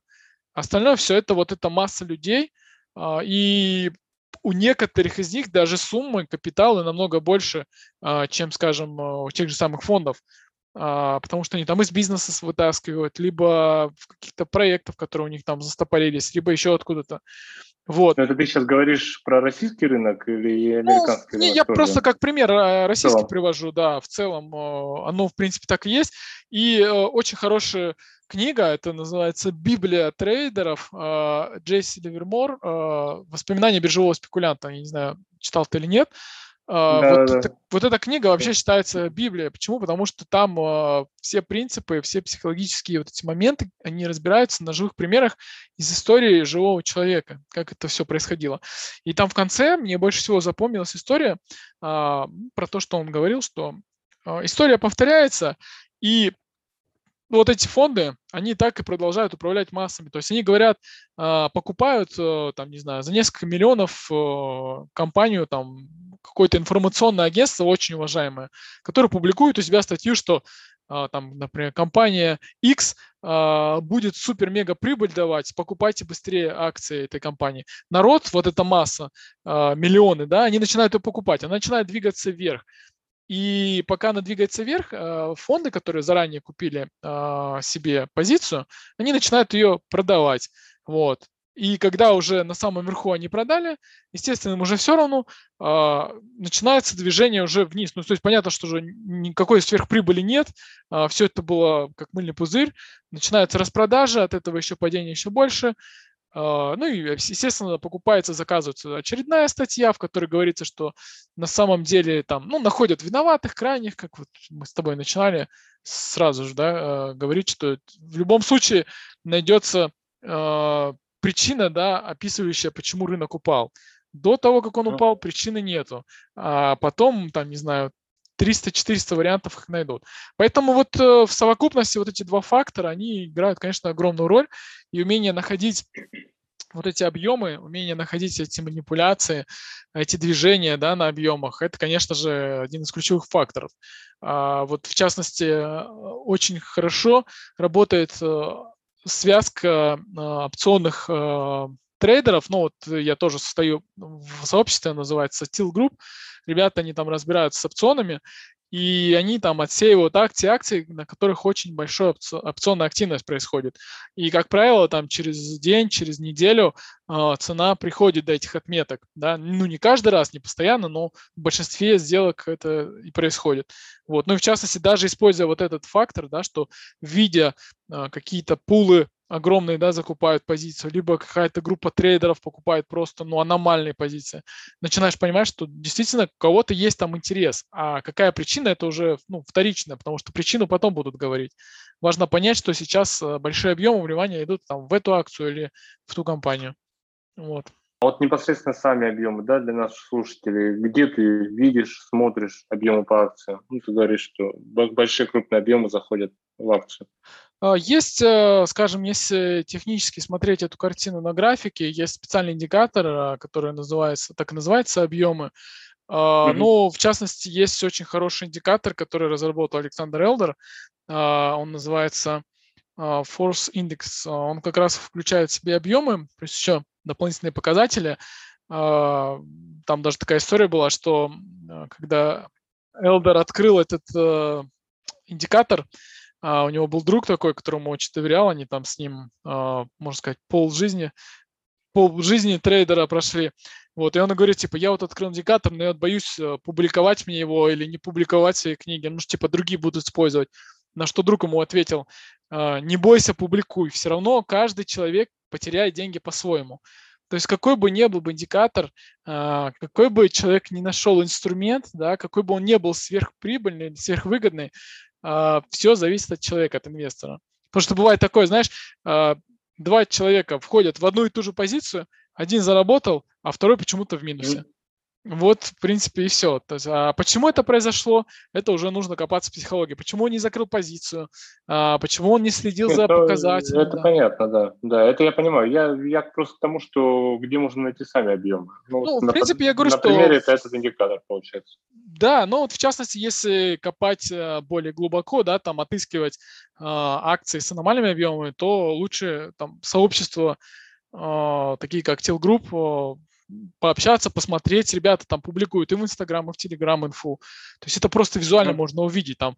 Остальное все это вот эта масса людей, а, и у некоторых из них даже суммы капитала намного больше, а, чем, скажем, у тех же самых фондов, потому что они там из бизнеса вытаскивают, либо в каких-то проектов, которые у них там застопорились, либо еще откуда-то. Вот. Но это ты сейчас говоришь про российский рынок или ну, американский ну, рынок? Я тоже? просто как пример э, российский привожу, да, в целом э, оно в принципе так и есть. И э, очень хорошая книга, это называется «Библия трейдеров» Джейси Ливермор «Воспоминания биржевого спекулянта». Я не знаю, читал ты или нет. Да, вот, да. Это, вот эта книга вообще считается Библией. Почему? Потому что там э, все принципы, все психологические вот эти моменты, они разбираются на живых примерах из истории живого человека, как это все происходило. И там в конце мне больше всего запомнилась история э, про то, что он говорил, что э, история повторяется, и вот эти фонды, они так и продолжают управлять массами. То есть они говорят, покупают, там, не знаю, за несколько миллионов компанию, там, какое-то информационное агентство очень уважаемое, которое публикует у себя статью, что а, там, например, компания X а, будет супер-мега прибыль давать, покупайте быстрее акции этой компании. Народ, вот эта масса, а, миллионы, да, они начинают ее покупать, она начинает двигаться вверх. И пока она двигается вверх, фонды, которые заранее купили себе позицию, они начинают ее продавать. Вот. И когда уже на самом верху они продали, естественно, уже все равно а, начинается движение уже вниз. Ну, то есть понятно, что уже никакой сверхприбыли нет, а, все это было как мыльный пузырь. Начинается распродажа, от этого еще падение еще больше. А, ну и, естественно, покупается, заказывается очередная статья, в которой говорится, что на самом деле там, ну, находят виноватых, крайних, как вот мы с тобой начинали сразу же, да, а, говорить, что в любом случае найдется а, причина, да, описывающая, почему рынок упал. До того, как он упал, причины нету. А потом, там, не знаю, 300-400 вариантов их найдут. Поэтому вот э, в совокупности вот эти два фактора, они играют, конечно, огромную роль. И умение находить вот эти объемы, умение находить эти манипуляции, эти движения да, на объемах, это, конечно же, один из ключевых факторов. А вот в частности, э, очень хорошо работает э, связка опционных трейдеров, ну вот я тоже состою в сообществе, называется Steel Group, ребята, они там разбираются с опционами, и они там отсеивают акции, акции, на которых очень большая опционная активность происходит. И, как правило, там через день, через неделю э, цена приходит до этих отметок. Да? Ну, не каждый раз, не постоянно, но в большинстве сделок это и происходит. Вот. Ну и в частности, даже используя вот этот фактор, да, что видя э, какие-то пулы огромные, да, закупают позицию, либо какая-то группа трейдеров покупает просто, ну, аномальные позиции. Начинаешь понимать, что действительно у кого-то есть там интерес, а какая причина, это уже, ну, вторично, потому что причину потом будут говорить. Важно понять, что сейчас э, большие объемы вливания идут там в эту акцию или в ту компанию. Вот. Вот непосредственно сами объемы, да, для наших слушателей, где ты видишь, смотришь объемы по акциям? Ну, ты говоришь, что большие крупные объемы заходят в акцию. А, есть, э, скажем, если технически смотреть эту картину на графике, есть специальный индикатор, а, который называется, так и называется объемы. Mm-hmm. Ну, в частности, есть очень хороший индикатор, который разработал Александр Элдер. Он называется Force Index. Он как раз включает в себе объемы, есть еще дополнительные показатели. Там даже такая история была, что когда Элдер открыл этот э, индикатор, а, у него был друг такой, которому очень доверял, они там с ним, а, можно сказать, пол жизни, пол жизни трейдера прошли. Вот, и он говорит, типа, я вот открыл индикатор, но я вот боюсь э, публиковать мне его или не публиковать свои книги, ну, типа, другие будут использовать. На что друг ему ответил, «А, не бойся, публикуй, все равно каждый человек потеряет деньги по-своему. То есть какой бы ни был бы индикатор, какой бы человек не нашел инструмент, да, какой бы он не был сверхприбыльный, сверхвыгодный, а, все зависит от человека, от инвестора. Потому что бывает такое, знаешь, а, два человека входят в одну и ту же позицию, один заработал, а второй почему-то в минусе. Вот, в принципе, и все. То есть, а почему это произошло, это уже нужно копаться в психологии. Почему он не закрыл позицию, а почему он не следил за Это, показателями. это да. понятно, да. Да, это я понимаю. Я, я просто к тому, что где можно найти сами объемы. Ну, в на, принципе, я говорю, на что- примере это этот индикатор получается. Да, но вот в частности, если копать э, более глубоко, да, там отыскивать а, акции с аномальными объемами, то лучше там сообщество, а, такие как Телгрупп, а, пообщаться, посмотреть. Ребята там публикуют и в Инстаграм, и в Телеграм инфу. То есть это просто визуально можно увидеть. Там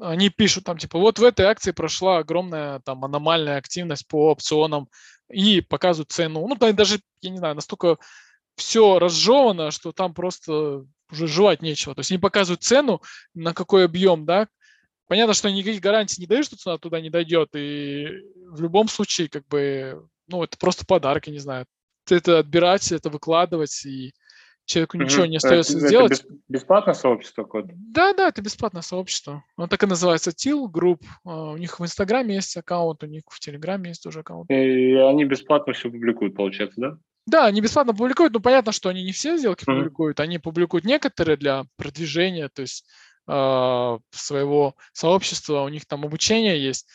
они пишут там типа вот в этой акции прошла огромная там аномальная активность по опционам и показывают цену. Ну, там даже, я не знаю, настолько все разжевано, что там просто уже жевать нечего. То есть они показывают цену, на какой объем, да. Понятно, что никаких гарантий не дают, что цена туда не дойдет. И в любом случае, как бы, ну, это просто подарок, я не знаю. Это отбирать, это выкладывать, и человеку ничего не остается это, сделать. Это бес- бесплатное сообщество какое-то? Да, да, это бесплатное сообщество. Оно так и называется Till Group. А, У них в Инстаграме есть аккаунт, у них в Телеграме есть тоже аккаунт. И они бесплатно все публикуют, получается, да? Да, они бесплатно публикуют, но понятно, что они не все сделки Мгм. публикуют, они публикуют некоторые для продвижения, то есть а, своего сообщества, у них там обучение есть.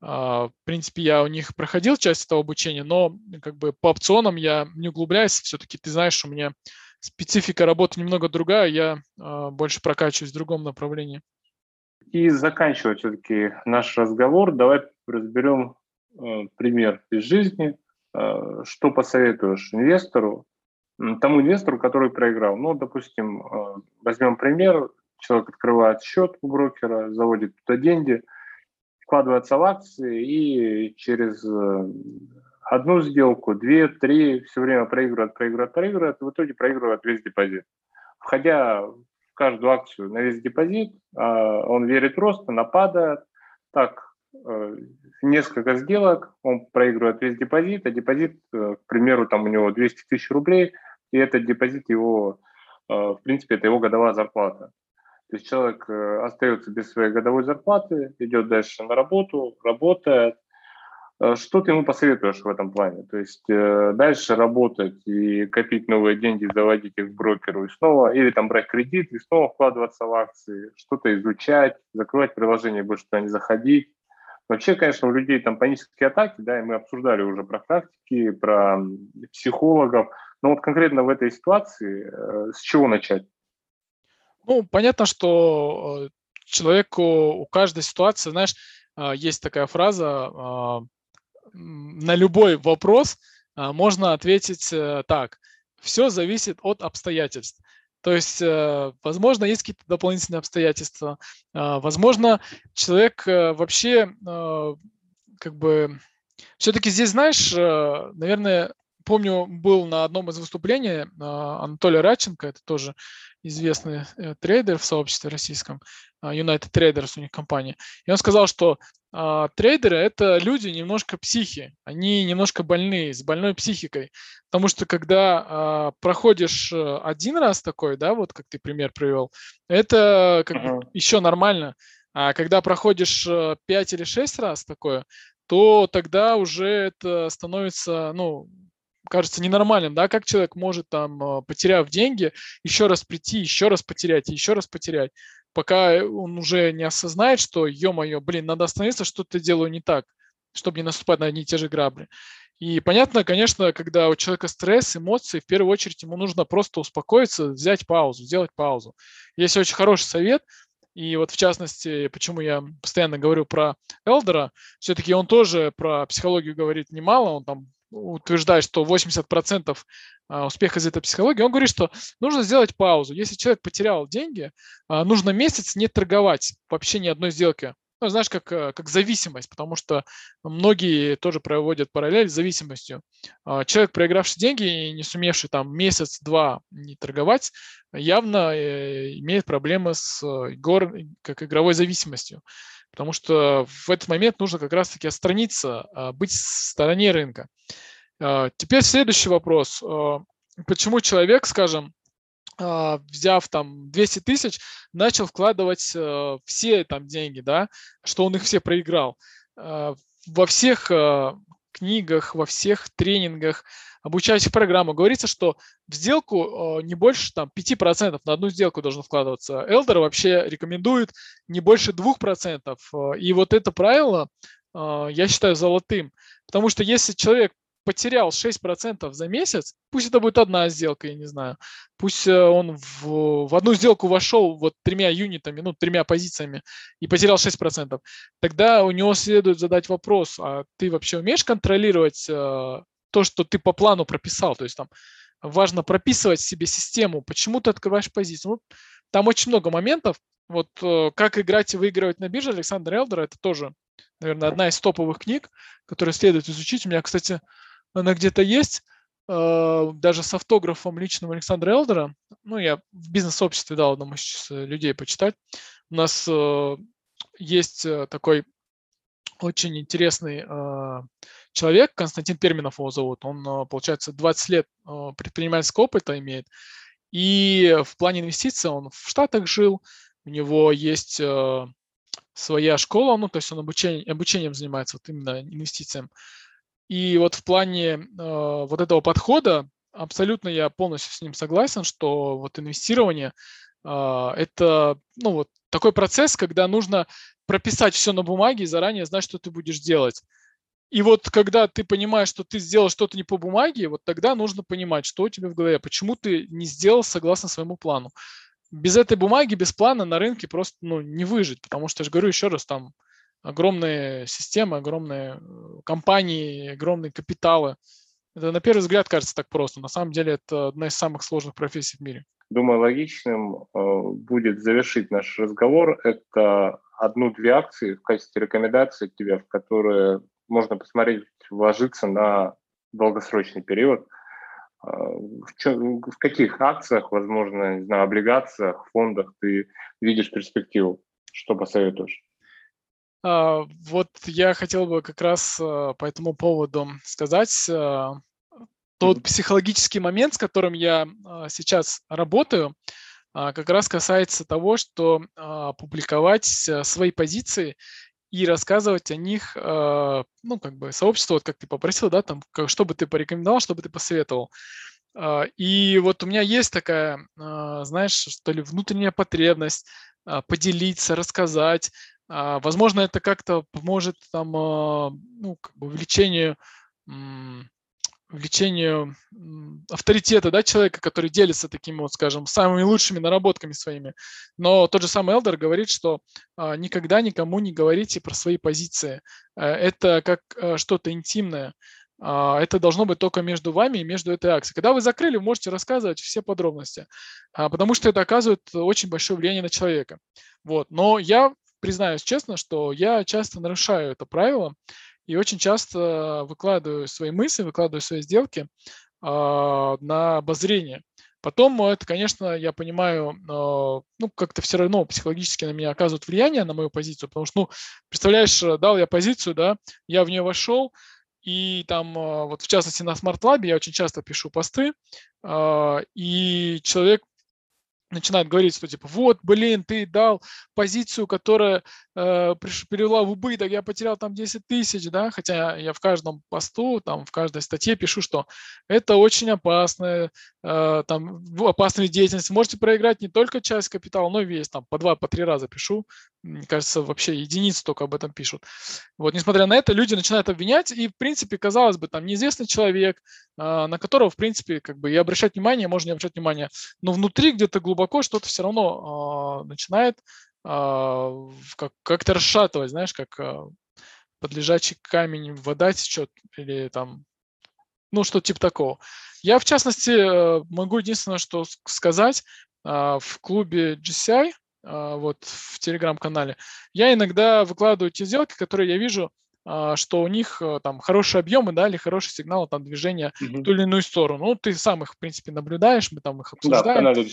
А, В принципе, я у них проходил часть этого обучения, но как бы по опционам я не углубляюсь. Все-таки ты знаешь, у меня специфика работы немного другая, я а, больше прокачиваюсь в другом направлении. И заканчивая все-таки наш разговор, давай разберем э, пример из жизни. Э, что посоветуешь инвестору, тому инвестору, который проиграл? Ну, допустим, э, возьмем пример. Человек открывает счет у брокера, заводит туда деньги, вкладывается в акции и через э, одну сделку, две, три, все время проигрывает, проигрывает, и в итоге проигрывает весь депозит. Входя в каждую акцию на весь депозит, а, он верит рост, она падает. Так, э, несколько сделок, он проигрывает весь депозит, а депозит, э, к примеру, там у него 200 тысяч рублей, и этот депозит его, в принципе, это его годовая зарплата. То есть человек э, остается без своей годовой зарплаты, идет дальше на работу, работает. Э, Что ты ему посоветуешь в этом плане? То есть э, дальше работать и копить новые деньги, заводить их брокеру и снова, или там брать кредит и снова вкладываться в акции, что-то изучать, закрывать приложение, больше туда не заходить. Вообще, конечно, у людей там панические атаки, да, и мы обсуждали уже про практики, про психологов. Но вот конкретно в этой ситуации с чего начать? Ну, понятно, что э, человеку у каждой ситуации, знаешь, а, есть такая фраза, а, на любой вопрос а, можно ответить э, так, все зависит от обстоятельств. То есть, э, возможно, есть какие-то дополнительные обстоятельства, возможно, человек вообще как бы все-таки здесь, знаешь, наверное, помню, был на одном из выступлений Анатолий Радченко, это тоже известный э, трейдер в сообществе российском, а, United Traders у них компания, и он сказал, что а, трейдеры это люди немножко психи, они немножко больные, с больной психикой, потому что когда а, проходишь э, один раз такой, да, вот как ты пример привел, это как Мгм. еще нормально, а когда проходишь э, 5 или 6 раз такое, то тогда уже это становится, ну, кажется ненормальным, да, как человек может там, э, потеряв деньги, еще раз прийти, еще раз потерять, еще раз потерять, пока э, он уже не осознает, что, ё-моё, блин, надо остановиться, что-то делаю не так, чтобы не наступать на одни и те же грабли. И понятно, конечно, когда у человека стресс, эмоции, в первую очередь ему нужно просто успокоиться, взять паузу, сделать паузу. Есть очень хороший совет, и вот в частности, почему я постоянно говорю про Элдера, все-таки он тоже про психологию говорит немало, он там утверждает, что 80% а, успеха из этой психологии, он говорит, что нужно сделать паузу. Если человек потерял деньги, а, нужно месяц не торговать вообще ни одной сделки. Ну, знаешь, как, э, как зависимость, потому что многие тоже проводят параллель с зависимостью. А, Человек, проигравший деньги и не сумевший там месяц-два не торговать, явно э, имеет проблемы с э, игр, как игровой зависимостью. Потому что в этот момент нужно как раз-таки отстраниться, а, быть в стороне рынка. А, Теперь следующий вопрос. А, Почему человек, скажем, взяв там 200 тысяч, начал вкладывать все там деньги, да, что он их все проиграл. Во всех, книгах, во всех тренингах, обучающих программах говорится, что в сделку э, не больше там, 5% на одну сделку должно вкладываться. Элдер вообще рекомендует не больше 2%. Э, и вот это правило э, я считаю золотым. Потому что если человек потерял 6% за месяц, пусть это будет одна сделка, я не знаю, пусть он в, в одну сделку вошел вот тремя юнитами, ну, тремя позициями и потерял 6%, тогда у него следует задать вопрос, а ты вообще умеешь контролировать то, что ты по плану прописал. То есть там важно прописывать себе систему, почему ты открываешь позицию. Ну, там очень много моментов. Вот э, как играть и выигрывать на бирже Александра Элдера, это тоже, наверное, одна из топовых книг, которые следует изучить. У меня, кстати, она где-то есть, э, даже с автографом личным Александра Элдера. Ну, я в бизнес-сообществе дал одному из людей почитать. У нас э, есть такой очень интересный человек, Константин Перминов его зовут, он, а, получается, 20 лет а, предпринимательского опыта имеет, и в плане инвестиций он в Штатах жил, у него есть а, своя школа, ну, то есть он обучение, обучением занимается, вот именно инвестициям. И вот в плане э, вот этого подхода абсолютно я полностью с ним согласен, что вот инвестирование э, это, ну, вот такой процесс, когда нужно прописать все на бумаге и заранее знать, что ты будешь делать. И вот когда ты понимаешь, что ты сделал что-то не по бумаге, вот тогда нужно понимать, что у тебя в голове, почему ты не сделал согласно своему плану. Без этой бумаги, без плана на рынке просто ну, не выжить, потому что, я же говорю еще раз, там огромные системы, огромные э, компании, огромные капиталы. Это на первый взгляд кажется так просто. На самом деле это одна из самых сложных профессий в мире. Думаю, логичным э, будет завершить наш разговор. Это одну-две акции в качестве рекомендации к тебе, в которые можно посмотреть, вложиться на долгосрочный период. А, в, чем, в каких акциях, возможно, знаю, облигациях, фондах ты видишь перспективу? Что посоветуешь? А, вот я хотел бы как раз а, по этому поводу сказать тот психологический момент, с которым я сейчас работаю, как раз касается того, что публиковать свои позиции и рассказывать о них, ну, как бы сообществу, вот как ты попросил, да, там, как, что бы ты порекомендовал, что бы ты посоветовал. И вот у меня есть такая, знаешь, что ли, внутренняя потребность поделиться, рассказать. Э, возможно, это как-то поможет там, э, ну, как бы увеличению влечению авторитета да, человека, который делится такими вот, скажем, самыми лучшими наработками своими. Но тот же самый Элдер говорит, что а, никогда никому не говорите про свои позиции. А, это как а, что-то интимное. А, это должно быть только между вами и между этой акцией. Когда вы закрыли, вы можете рассказывать все подробности, а, потому что это оказывает очень большое влияние на человека. Вот. Но я признаюсь честно, что я часто нарушаю это правило, и очень часто выкладываю свои мысли, выкладываю свои сделки э, на обозрение. Потом это, конечно, я понимаю, э, ну, как-то все равно психологически на меня оказывает влияние на мою позицию, потому что, ну, представляешь, дал я позицию, да, я в нее вошел, и там, э, вот в частности на Smart Lab я очень часто пишу посты, э, и человек начинает говорить, что типа, вот, блин, ты дал позицию, которая э, перевела в убыток, я потерял там 10 тысяч, да, хотя я в каждом посту, там, в каждой статье пишу, что это очень опасная, э, там, опасная деятельность. Можете проиграть не только часть капитала, но и весь, там, по два, по три раза пишу. Мне кажется, вообще единицы только об этом пишут. Вот, несмотря на это, люди начинают обвинять, и, в принципе, казалось бы, там, неизвестный человек, э, на которого, в принципе, как бы и обращать внимание, можно не обращать внимание, но внутри где-то глубоко что-то все равно начинает как, как-то расшатывать, знаешь, как а, под лежачий камень вода течет или там, ну, что типа такого. Я, в частности, э, могу единственное, что сказать, а, в клубе GCI, вот в телеграм-канале, я иногда выкладываю те сделки, которые я вижу, а, что у них э, там хорошие объемы, да, или хороший сигнал там движения mm-hmm. в ту или иную сторону. Ну, ты сам их, в принципе, наблюдаешь, мы там их обсуждаем. Да, канале.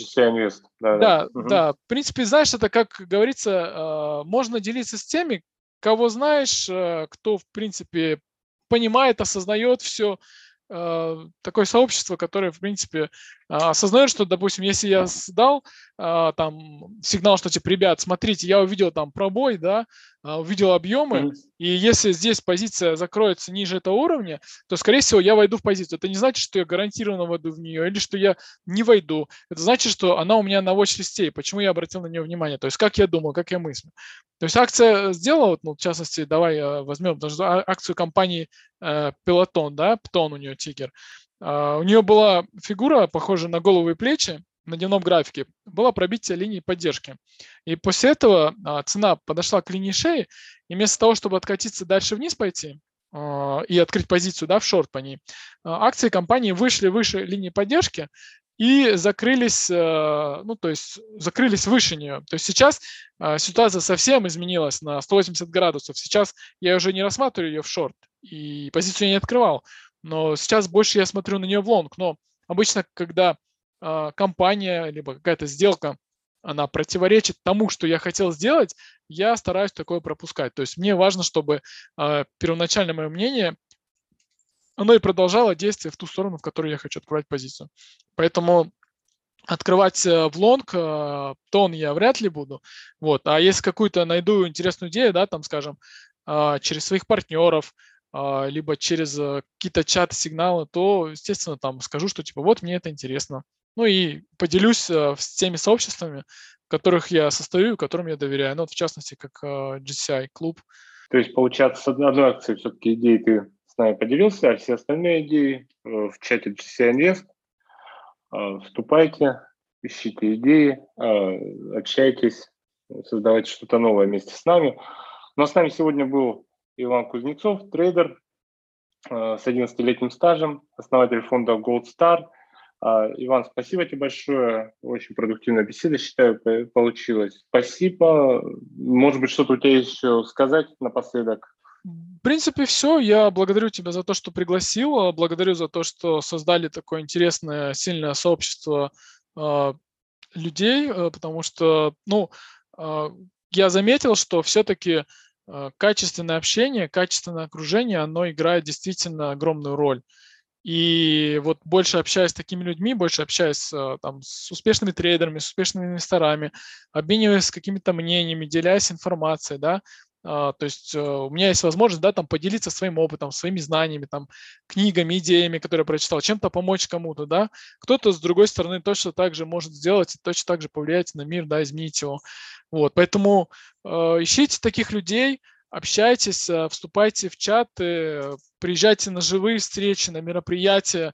Да, да, да, угу. да. В принципе, знаешь, это, как говорится, а, можно делиться с теми, кого знаешь, э, кто, в принципе, понимает, осознает все, а, такое сообщество, которое, в принципе, осознает, что, допустим, если я сдал а, там сигнал, что типа, ребят, смотрите, я увидел там пробой, да, а, увидел объемы. И если здесь позиция закроется ниже этого уровня, то, скорее всего, я войду в позицию. Это не значит, что я гарантированно войду в нее или что я не войду. Это значит, что она у меня на watch-листе, почему я обратил на нее внимание. То есть как я думал, как я мыслю. То есть акция сделала, ну, в частности, давай э, возьмем даже акцию компании э, Peloton, да, Птон у нее тикер. Uh, у нее была фигура, похожая на голову и плечи, на дневном графике было пробитие линии поддержки. И после этого а, цена подошла к линии шеи, и вместо того, чтобы откатиться дальше вниз пойти а, и открыть позицию да, в шорт по ней, а, акции компании вышли выше линии поддержки и закрылись, ну, то есть закрылись выше нее. То есть сейчас ситуация совсем изменилась на 180 градусов. Сейчас я уже не рассматриваю ее в шорт и позицию я не открывал. Но сейчас больше я смотрю на нее в лонг. Но обычно, когда компания, либо какая-то сделка, она противоречит тому, что я хотел сделать, я стараюсь такое пропускать. То есть мне важно, чтобы э, первоначальное мое мнение, оно и продолжало действие в ту сторону, в которую я хочу открывать позицию. Поэтому открывать э, в лонг э, тон я вряд ли буду. Вот. А если какую-то найду интересную идею, да, там, скажем, э, через своих партнеров, либо через какие-то чаты, сигналы, то, естественно, там скажу, что типа вот мне это интересно. Ну и поделюсь э, с теми сообществами, в которых я состою, которым я доверяю. Ну, вот в частности, как э, GCI клуб. То есть, получается, с одной акции все-таки идеи ты с нами поделился, а все остальные идеи э, в чате GCI Invest. Вступайте, ищите идеи, общайтесь, создавайте что-то новое вместе с нами. Ну а с нами сегодня был Иван Кузнецов, трейдер с 11-летним стажем, основатель фонда Gold Star – Иван, спасибо тебе большое. Очень продуктивная беседа, считаю, получилась. Спасибо. Может быть, что-то у тебя еще сказать напоследок? В принципе, все. Я благодарю тебя за то, что пригласил. Благодарю за то, что создали такое интересное, сильное сообщество э, людей, э, потому что, ну, э, я заметил, что все-таки э, качественное общение, качественное окружение, оно играет действительно огромную роль. И вот больше общаясь с такими людьми, больше общаясь э, там, с успешными трейдерами, с успешными инвесторами, обмениваясь какими-то мнениями, делясь информацией, да, а, то есть э, у меня есть возможность, да, там поделиться своим опытом, своими знаниями, там, книгами, идеями, которые я прочитал, чем-то помочь кому-то, да. Кто-то, с другой стороны, точно так же может сделать и точно так же повлиять на мир, да, изменить его. Вот, поэтому э, ищите таких людей, общайтесь, э, вступайте в чаты, приезжайте на живые встречи, на мероприятия,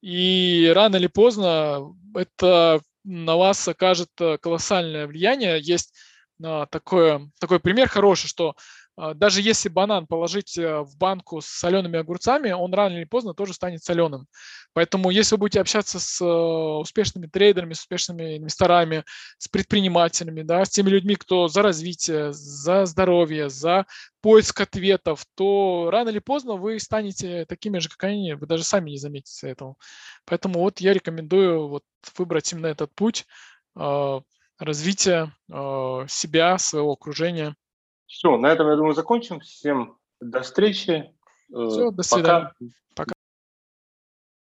и рано или поздно это на вас окажет э, колоссальное влияние. Есть а, такое, такой пример хороший, что даже если банан положить э, в банку с солеными огурцами, он рано или поздно тоже станет соленым. Поэтому если вы будете общаться с э, успешными трейдерами, с успешными инвесторами, с предпринимателями, да, с теми людьми, кто за развитие, за здоровье, за поиск ответов, то рано или поздно вы станете такими же, как они, вы даже сами не заметите этого. Поэтому вот я рекомендую вот выбрать именно этот путь э, развития себя, своего окружения – все, на этом, я думаю, закончим. Всем до встречи. Все, до свидания. Пока. Пока.